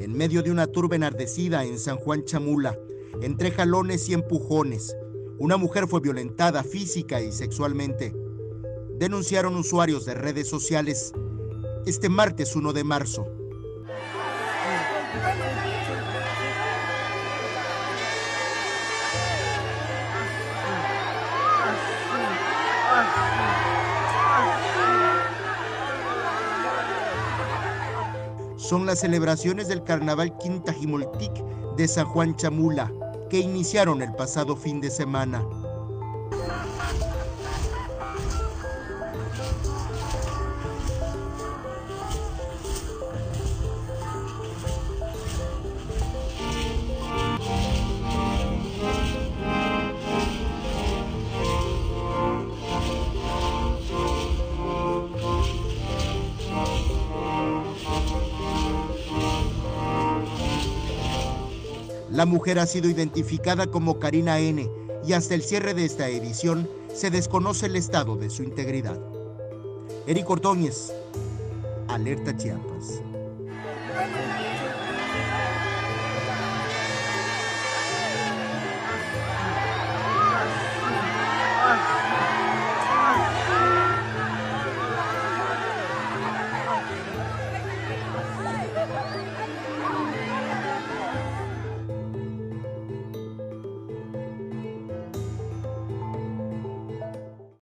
en medio de una turba enardecida en San Juan Chamula, entre jalones y empujones. Una mujer fue violentada física y sexualmente. Denunciaron usuarios de redes sociales este martes 1 de marzo. Son las celebraciones del Carnaval Quintajimoltic de San Juan Chamula, que iniciaron el pasado fin de semana. La mujer ha sido identificada como Karina N y hasta el cierre de esta edición se desconoce el estado de su integridad. Eric Ordóñez, Alerta Chiapas.